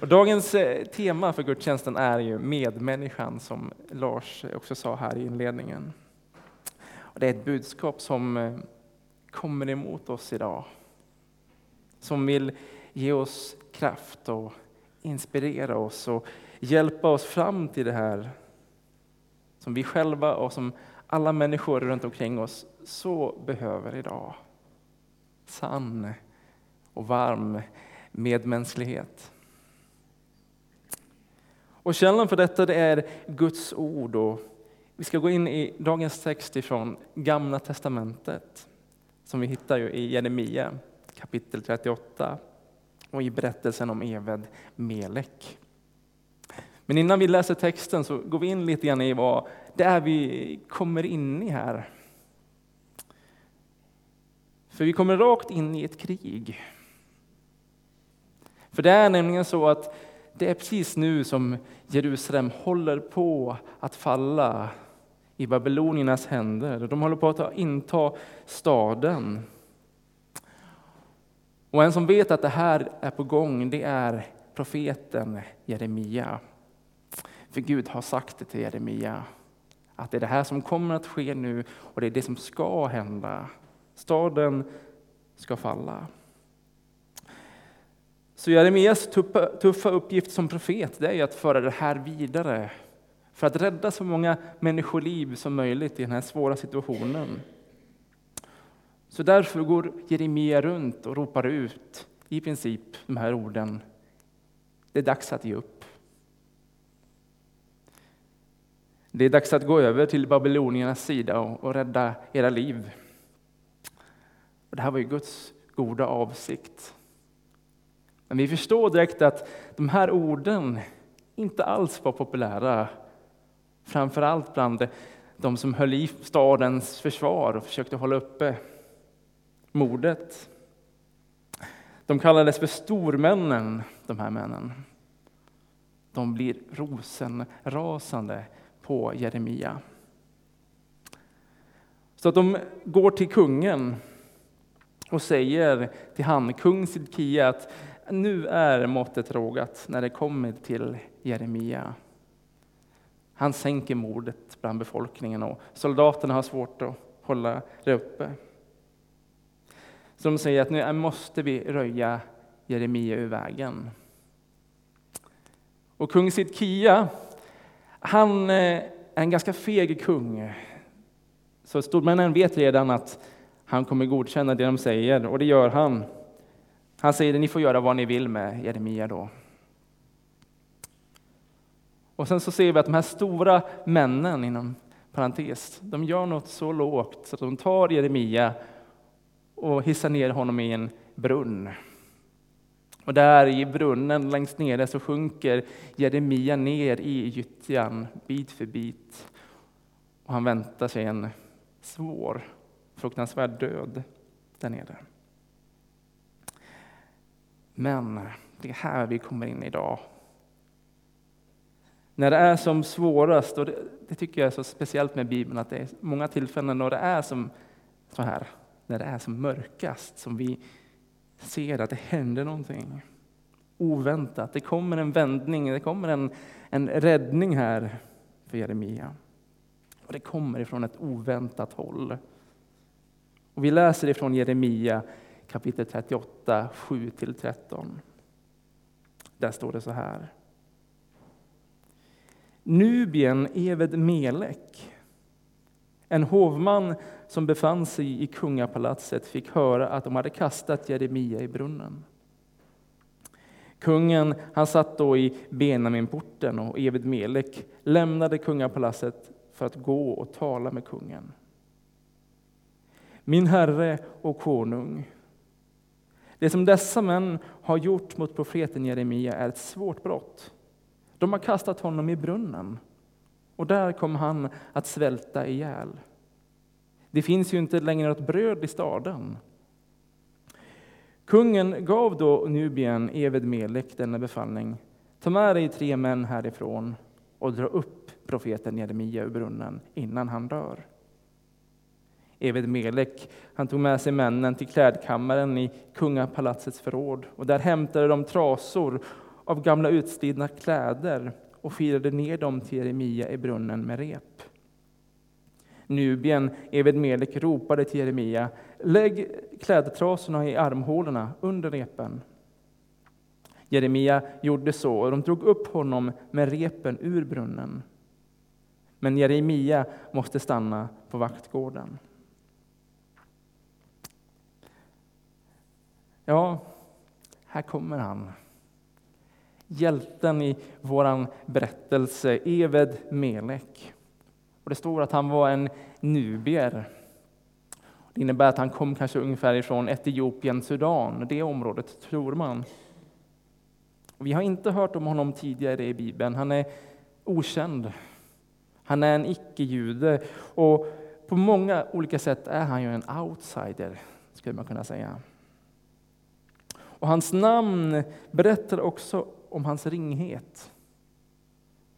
Och dagens eh, tema för gudstjänsten är ju medmänniskan som Lars också sa här i inledningen. Och det är ett budskap som eh, kommer emot oss idag. Som vill ge oss kraft och inspirera oss och hjälpa oss fram till det här som vi själva och som alla människor runt omkring oss så behöver idag. Sann och varm medmänsklighet. Och källan för detta det är Guds ord. Och vi ska gå in i dagens text ifrån Gamla testamentet som vi hittar ju i Jeremia kapitel 38 och i berättelsen om Eved Melek. Men innan vi läser texten så går vi in lite grann i vad det är vi kommer in i här. För vi kommer rakt in i ett krig. För det är nämligen så att det är precis nu som Jerusalem håller på att falla i babyloniernas händer. De håller på att inta staden. Och en som vet att det här är på gång, det är profeten Jeremia. För Gud har sagt det till Jeremia, att det är det här som kommer att ske nu och det är det som ska hända. Staden ska falla. Så Jeremias tuffa uppgift som profet det är att föra det här vidare för att rädda så många människoliv som möjligt i den här svåra situationen. Så därför går Jeremia runt och ropar ut i princip de här orden. Det är dags att ge upp. Det är dags att gå över till babyloniernas sida och, och rädda era liv. Och det här var ju Guds goda avsikt. Men vi förstår direkt att de här orden inte alls var populära. Framför allt bland de som höll i stadens försvar och försökte hålla uppe mordet. De kallades för stormännen, de här männen. De blir rosenrasande på Jeremia. Så att de går till kungen och säger till han, kung Sidkia, att nu är måttet rågat när det kommer till Jeremia. Han sänker mordet bland befolkningen och soldaterna har svårt att hålla det uppe. Så de säger att nu måste vi röja Jeremia ur vägen. Och kung Sidkia, han eh, är en ganska feg kung. Så stormännen vet redan att han kommer godkänna det de säger, och det gör han. Han säger att ni får göra vad ni vill med Jeremia då. Och sen så ser vi att de här stora männen, inom parentes, de gör något så lågt så att de tar Jeremia och hissar ner honom i en brunn. Och där i brunnen längst nere så sjunker Jeremia ner i gyttjan bit för bit. Och han väntar sig en svår, fruktansvärd död där nere. Men det är här vi kommer in idag. När det är som svårast, och det, det, tycker jag är så speciellt med Bibeln, att det är många tillfällen när det är som så här, när det är som mörkast, som vi ser att det händer någonting oväntat. Det kommer en vändning, det kommer en, en räddning här för Jeremia. Och det kommer ifrån ett oväntat håll. Och vi läser ifrån Jeremia kapitel 38, 7-13. Där står det så här. Nubien Eved Melek, en hovman som befann sig i kungapalatset, fick höra att de hade kastat Jeremia i brunnen. Kungen han satt då i Benaminporten och Eved Melek lämnade kungapalatset för att gå och tala med kungen. Min herre och konung, det som dessa män har gjort mot profeten Jeremia är ett svårt brott. De har kastat honom i brunnen och där kommer han att svälta ihjäl. Det finns ju inte längre något bröd i staden. Kungen gav då Nubien Eved Melek denna befallning. Ta med dig tre män härifrån och dra upp profeten Jeremia ur brunnen innan han dör. Eved Melek han tog med sig männen till klädkammaren i kungapalatsets förråd och där hämtade de trasor av gamla utslitna kläder och firade ner dem till Jeremia i brunnen med rep. Nubien, Eved-Melek, ropade till Jeremia, lägg klädtrasorna i armhålorna under repen. Jeremia gjorde så, och de drog upp honom med repen ur brunnen. Men Jeremia måste stanna på vaktgården. Ja, här kommer han. Hjälten i vår berättelse, Eved Melek. Och det står att han var en nubier. Det innebär att han kom kanske ungefär ifrån Etiopien, Sudan, det området tror man. Vi har inte hört om honom tidigare i Bibeln. Han är okänd. Han är en icke-jude och på många olika sätt är han ju en outsider, skulle man kunna säga. Och hans namn berättar också om hans ringhet.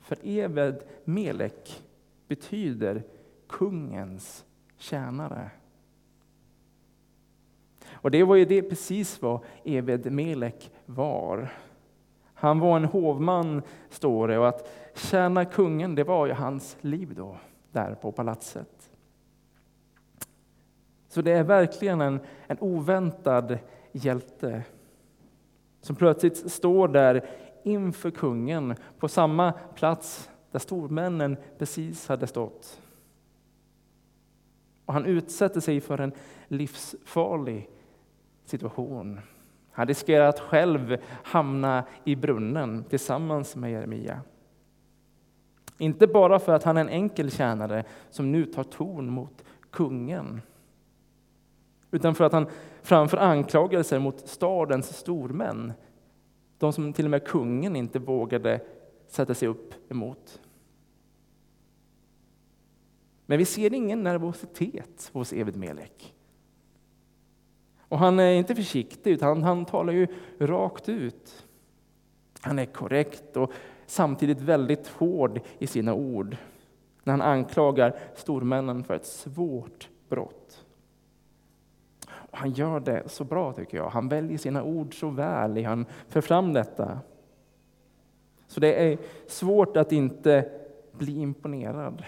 För Eved Melek betyder kungens tjänare. Och det var ju det precis vad Eved Melek var. Han var en hovman, står det, och att tjäna kungen, det var ju hans liv då, där på palatset. Så det är verkligen en, en oväntad hjälte som plötsligt står där inför kungen på samma plats där stormännen precis hade stått. Och han utsätter sig för en livsfarlig situation. Han riskerar att själv hamna i brunnen tillsammans med Jeremia. Inte bara för att han är en enkel tjänare som nu tar ton mot kungen, utan för att han framför anklagelser mot stadens stormän, de som till och med kungen inte vågade sätta sig upp emot. Men vi ser ingen nervositet hos Eved Melek. Och han är inte försiktig, utan han, han talar ju rakt ut. Han är korrekt och samtidigt väldigt hård i sina ord när han anklagar stormännen för ett svårt brott. Och han gör det så bra tycker jag. Han väljer sina ord så väl. Han för fram detta. Så det är svårt att inte bli imponerad.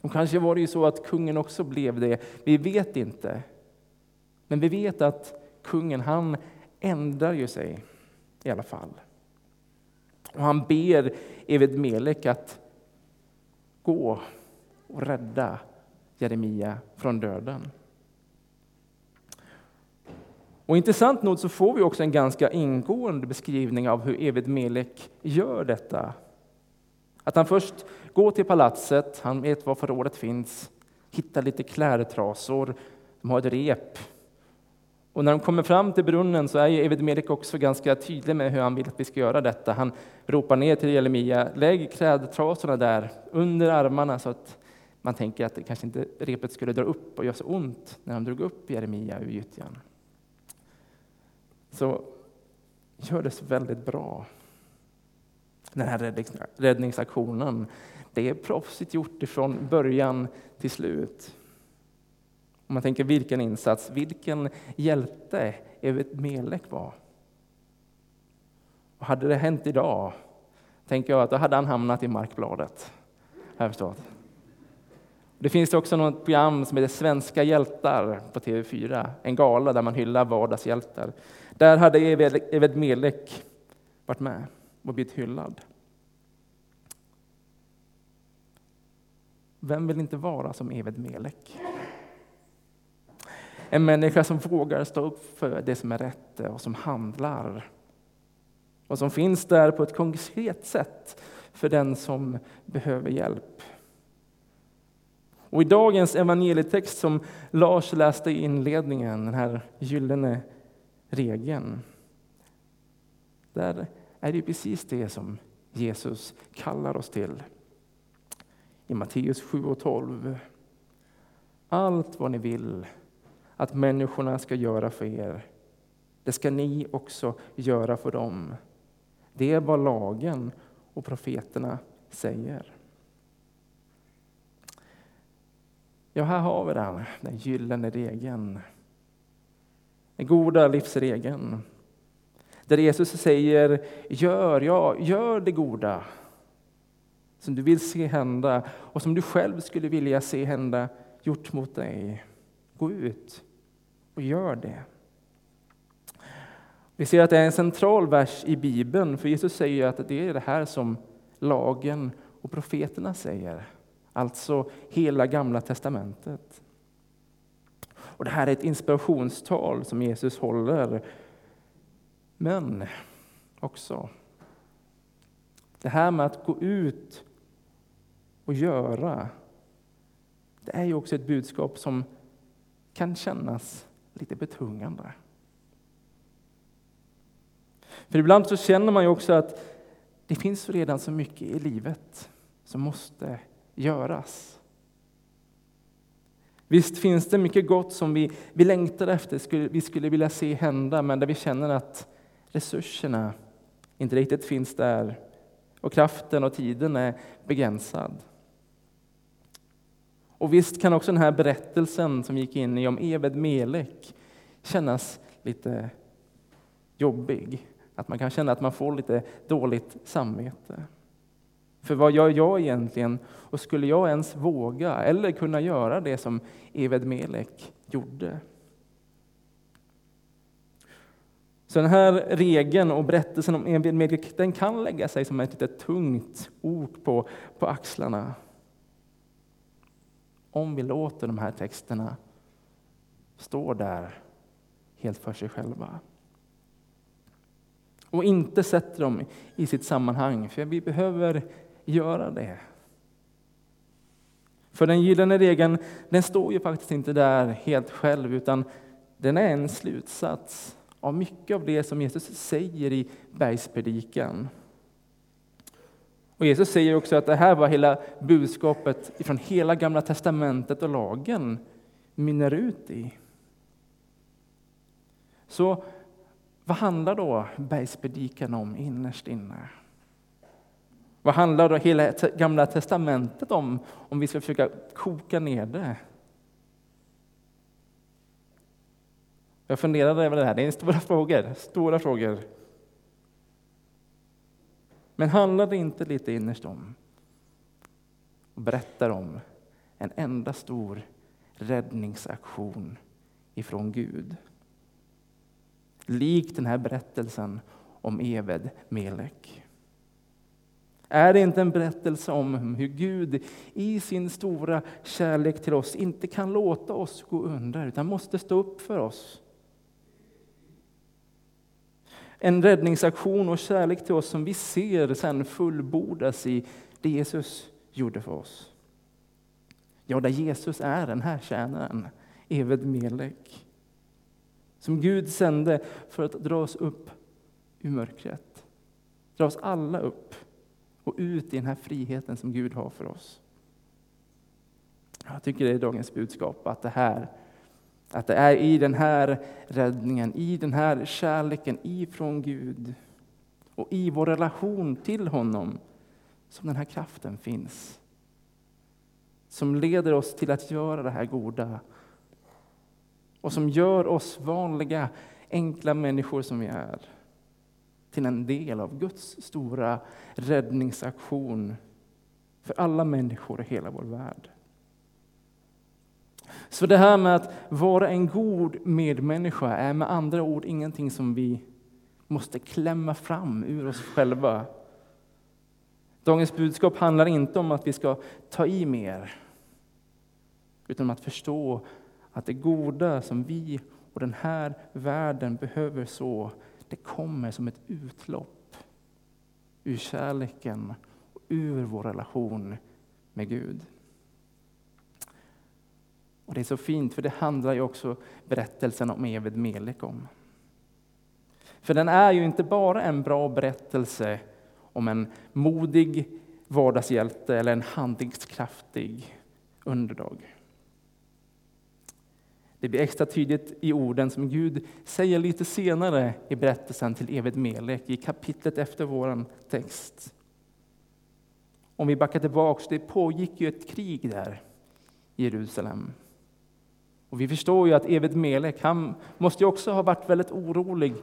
Och kanske var det ju så att kungen också blev det. Vi vet inte. Men vi vet att kungen, han ändrar ju sig i alla fall. Och han ber Eved Melek att gå och rädda Jeremia från döden. Och intressant nog så får vi också en ganska ingående beskrivning av hur Eved Melek gör detta. Att han först går till palatset, han vet var förrådet finns, hittar lite klädtrasor, de har ett rep och när de kommer fram till brunnen så är Eved Melek också ganska tydlig med hur han vill att vi ska göra detta. Han ropar ner till Jeremia, lägg klädtrasorna där under armarna så att man tänker att det kanske inte repet skulle dra upp och göra så ont när de drog upp Jeremia ur gyttjan. Så gör det väldigt bra. Den här räddningsaktionen, det är proffsigt gjort ifrån början till slut. Om man tänker vilken insats, vilken hjälte Evert Melek var. Och hade det hänt idag, tänker jag att då hade han hamnat i Markbladet. Har förstått. Det finns också något program som heter Svenska hjältar på TV4, en gala där man hyllar vardagshjältar. Där hade Eved Melek varit med och blivit hyllad. Vem vill inte vara som Eved Melek? En människa som vågar stå upp för det som är rätt och som handlar. Och som finns där på ett konkret sätt för den som behöver hjälp. Och I dagens evangelietext som Lars läste i inledningen, den här gyllene regeln, där är det precis det som Jesus kallar oss till. I Matteus 7 och 12. Allt vad ni vill att människorna ska göra för er. Det ska ni också göra för dem. Det är vad lagen och profeterna säger. Ja, här har vi den, den gyllene regeln. Den goda livsregeln. Där Jesus säger, gör, ja, gör det goda som du vill se hända och som du själv skulle vilja se hända gjort mot dig. Gå ut och gör det. Vi ser att det är en central vers i Bibeln, för Jesus säger att det är det här som lagen och profeterna säger. Alltså hela Gamla testamentet. Och Det här är ett inspirationstal som Jesus håller. Men också det här med att gå ut och göra, det är ju också ett budskap som kan kännas lite betungande. För ibland så känner man ju också att det finns redan så mycket i livet som måste göras. Visst finns det mycket gott som vi, vi längtar efter, skulle, vi skulle vilja se hända, men där vi känner att resurserna inte riktigt finns där och kraften och tiden är begränsad. Och visst kan också den här berättelsen som gick in i om Eved Melek kännas lite jobbig. Att man kan känna att man får lite dåligt samvete. För vad gör jag egentligen? Och skulle jag ens våga eller kunna göra det som Eved Melek gjorde? Så den här regeln och berättelsen om Eved Melek, den kan lägga sig som ett lite tungt ok på, på axlarna. Om vi låter de här texterna stå där helt för sig själva och inte sätter dem i sitt sammanhang, för vi behöver göra det. För den gyllene regeln, den står ju faktiskt inte där helt själv, utan den är en slutsats av mycket av det som Jesus säger i bergspredikan. Och Jesus säger också att det här var hela budskapet från hela Gamla testamentet och lagen mynnar ut i. Så vad handlar då bergspredikan om innerst inne? Vad handlar då hela Gamla testamentet om, om vi ska försöka koka ner det? Jag funderade över det här, det är stora frågor, stora frågor. Men handlar det inte lite innerst om och berättar om en enda stor räddningsaktion ifrån Gud? Likt den här berättelsen om Eved Melek. Är det inte en berättelse om hur Gud i sin stora kärlek till oss inte kan låta oss gå under, utan måste stå upp för oss? En räddningsaktion och kärlek till oss som vi ser sen fullbordas i det Jesus gjorde för oss. Ja, där Jesus är den här tjänaren, Eved Melek som Gud sände för att dra oss upp ur mörkret. Dra oss alla upp och ut i den här friheten som Gud har för oss. Jag tycker det är dagens budskap, att det, här, att det är i den här räddningen, i den här kärleken ifrån Gud och i vår relation till honom som den här kraften finns. Som leder oss till att göra det här goda och som gör oss vanliga, enkla människor som vi är till en del av Guds stora räddningsaktion för alla människor i hela vår värld. Så det här med att vara en god medmänniska är med andra ord ingenting som vi måste klämma fram ur oss själva. Dagens budskap handlar inte om att vi ska ta i mer, utan om att förstå att det goda som vi och den här världen behöver så, det kommer som ett utlopp ur kärleken och ur vår relation med Gud. Och Det är så fint, för det handlar ju också berättelsen om Eved Melek om. För den är ju inte bara en bra berättelse om en modig vardagshjälte eller en handlingskraftig underdog. Det blir extra tydligt i orden som Gud säger lite senare i berättelsen till Eved Melek i kapitlet efter vår text. Om vi backar tillbaka, det pågick ju ett krig där i Jerusalem. Och vi förstår ju att Eved Melek, han måste ju också ha varit väldigt orolig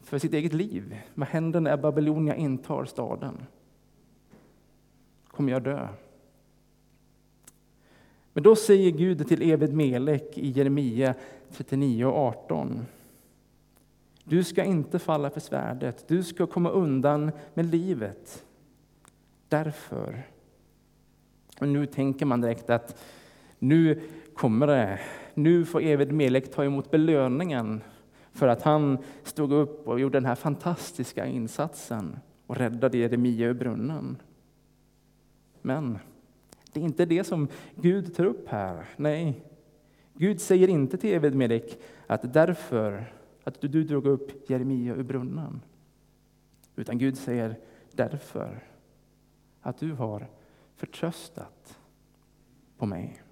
för sitt eget liv. Vad händer när Babylonia intar staden? Kommer jag dö? Men då säger Gud till Eved Melek i Jeremia 39 och 18. Du ska inte falla för svärdet, du ska komma undan med livet. Därför. Och nu tänker man direkt att nu kommer det. Nu får Eved Melek ta emot belöningen för att han stod upp och gjorde den här fantastiska insatsen och räddade Jeremia ur brunnen. Men det är inte det som Gud tar upp här. Nej, Gud säger inte till Eved-Melek att därför att du drog upp Jeremia ur brunnen. Utan Gud säger därför att du har förtröstat på mig.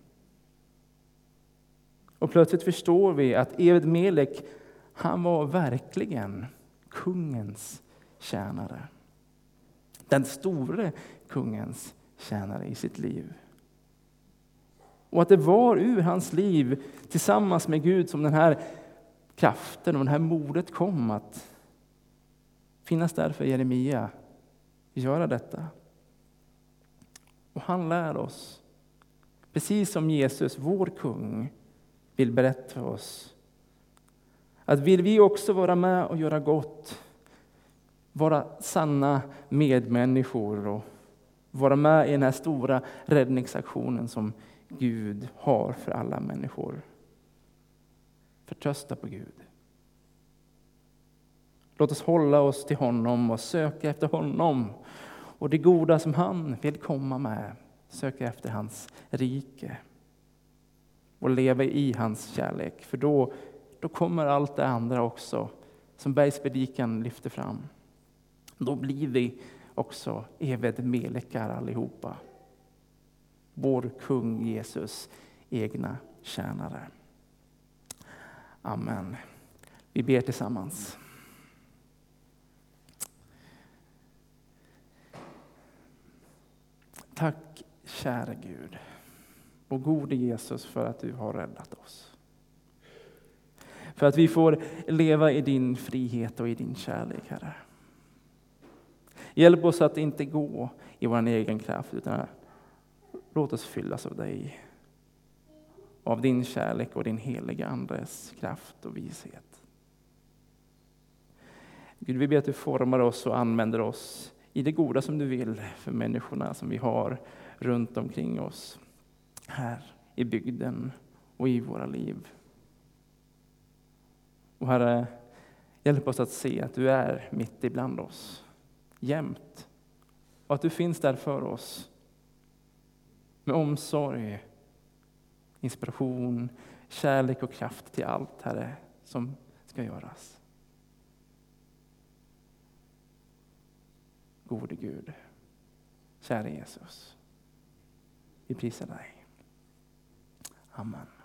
Och plötsligt förstår vi att Eved-Melek, han var verkligen kungens tjänare. Den store kungens tjänare i sitt liv. Och att det var ur hans liv tillsammans med Gud som den här kraften och det här modet kom att finnas där för Jeremia, göra detta. Och han lär oss, precis som Jesus, vår kung, vill berätta för oss, att vill vi också vara med och göra gott, vara sanna medmänniskor och vara med i den här stora räddningsaktionen som Gud har för alla människor. Förtrösta på Gud. Låt oss hålla oss till honom och söka efter honom och det goda som han vill komma med. Söka efter hans rike och leva i hans kärlek. För då, då kommer allt det andra också som bergspredikan lyfter fram. Då blir vi också Eved Melekar allihopa. Vår kung Jesus egna tjänare. Amen. Vi ber tillsammans. Tack käre Gud och gode Jesus för att du har räddat oss. För att vi får leva i din frihet och i din kärlek, Herre. Hjälp oss att inte gå i vår egen kraft, utan låt oss fyllas av dig. Av din kärlek och din heliga Andes kraft och vishet. Gud, vi ber att du formar oss och använder oss i det goda som du vill för människorna som vi har runt omkring oss. Här i bygden och i våra liv. Och Herre, hjälp oss att se att du är mitt ibland oss jämt. Och att du finns där för oss med omsorg, inspiration, kärlek och kraft till allt, Herre, som ska göras. Gode Gud, käre Jesus, vi prisar dig. Amen.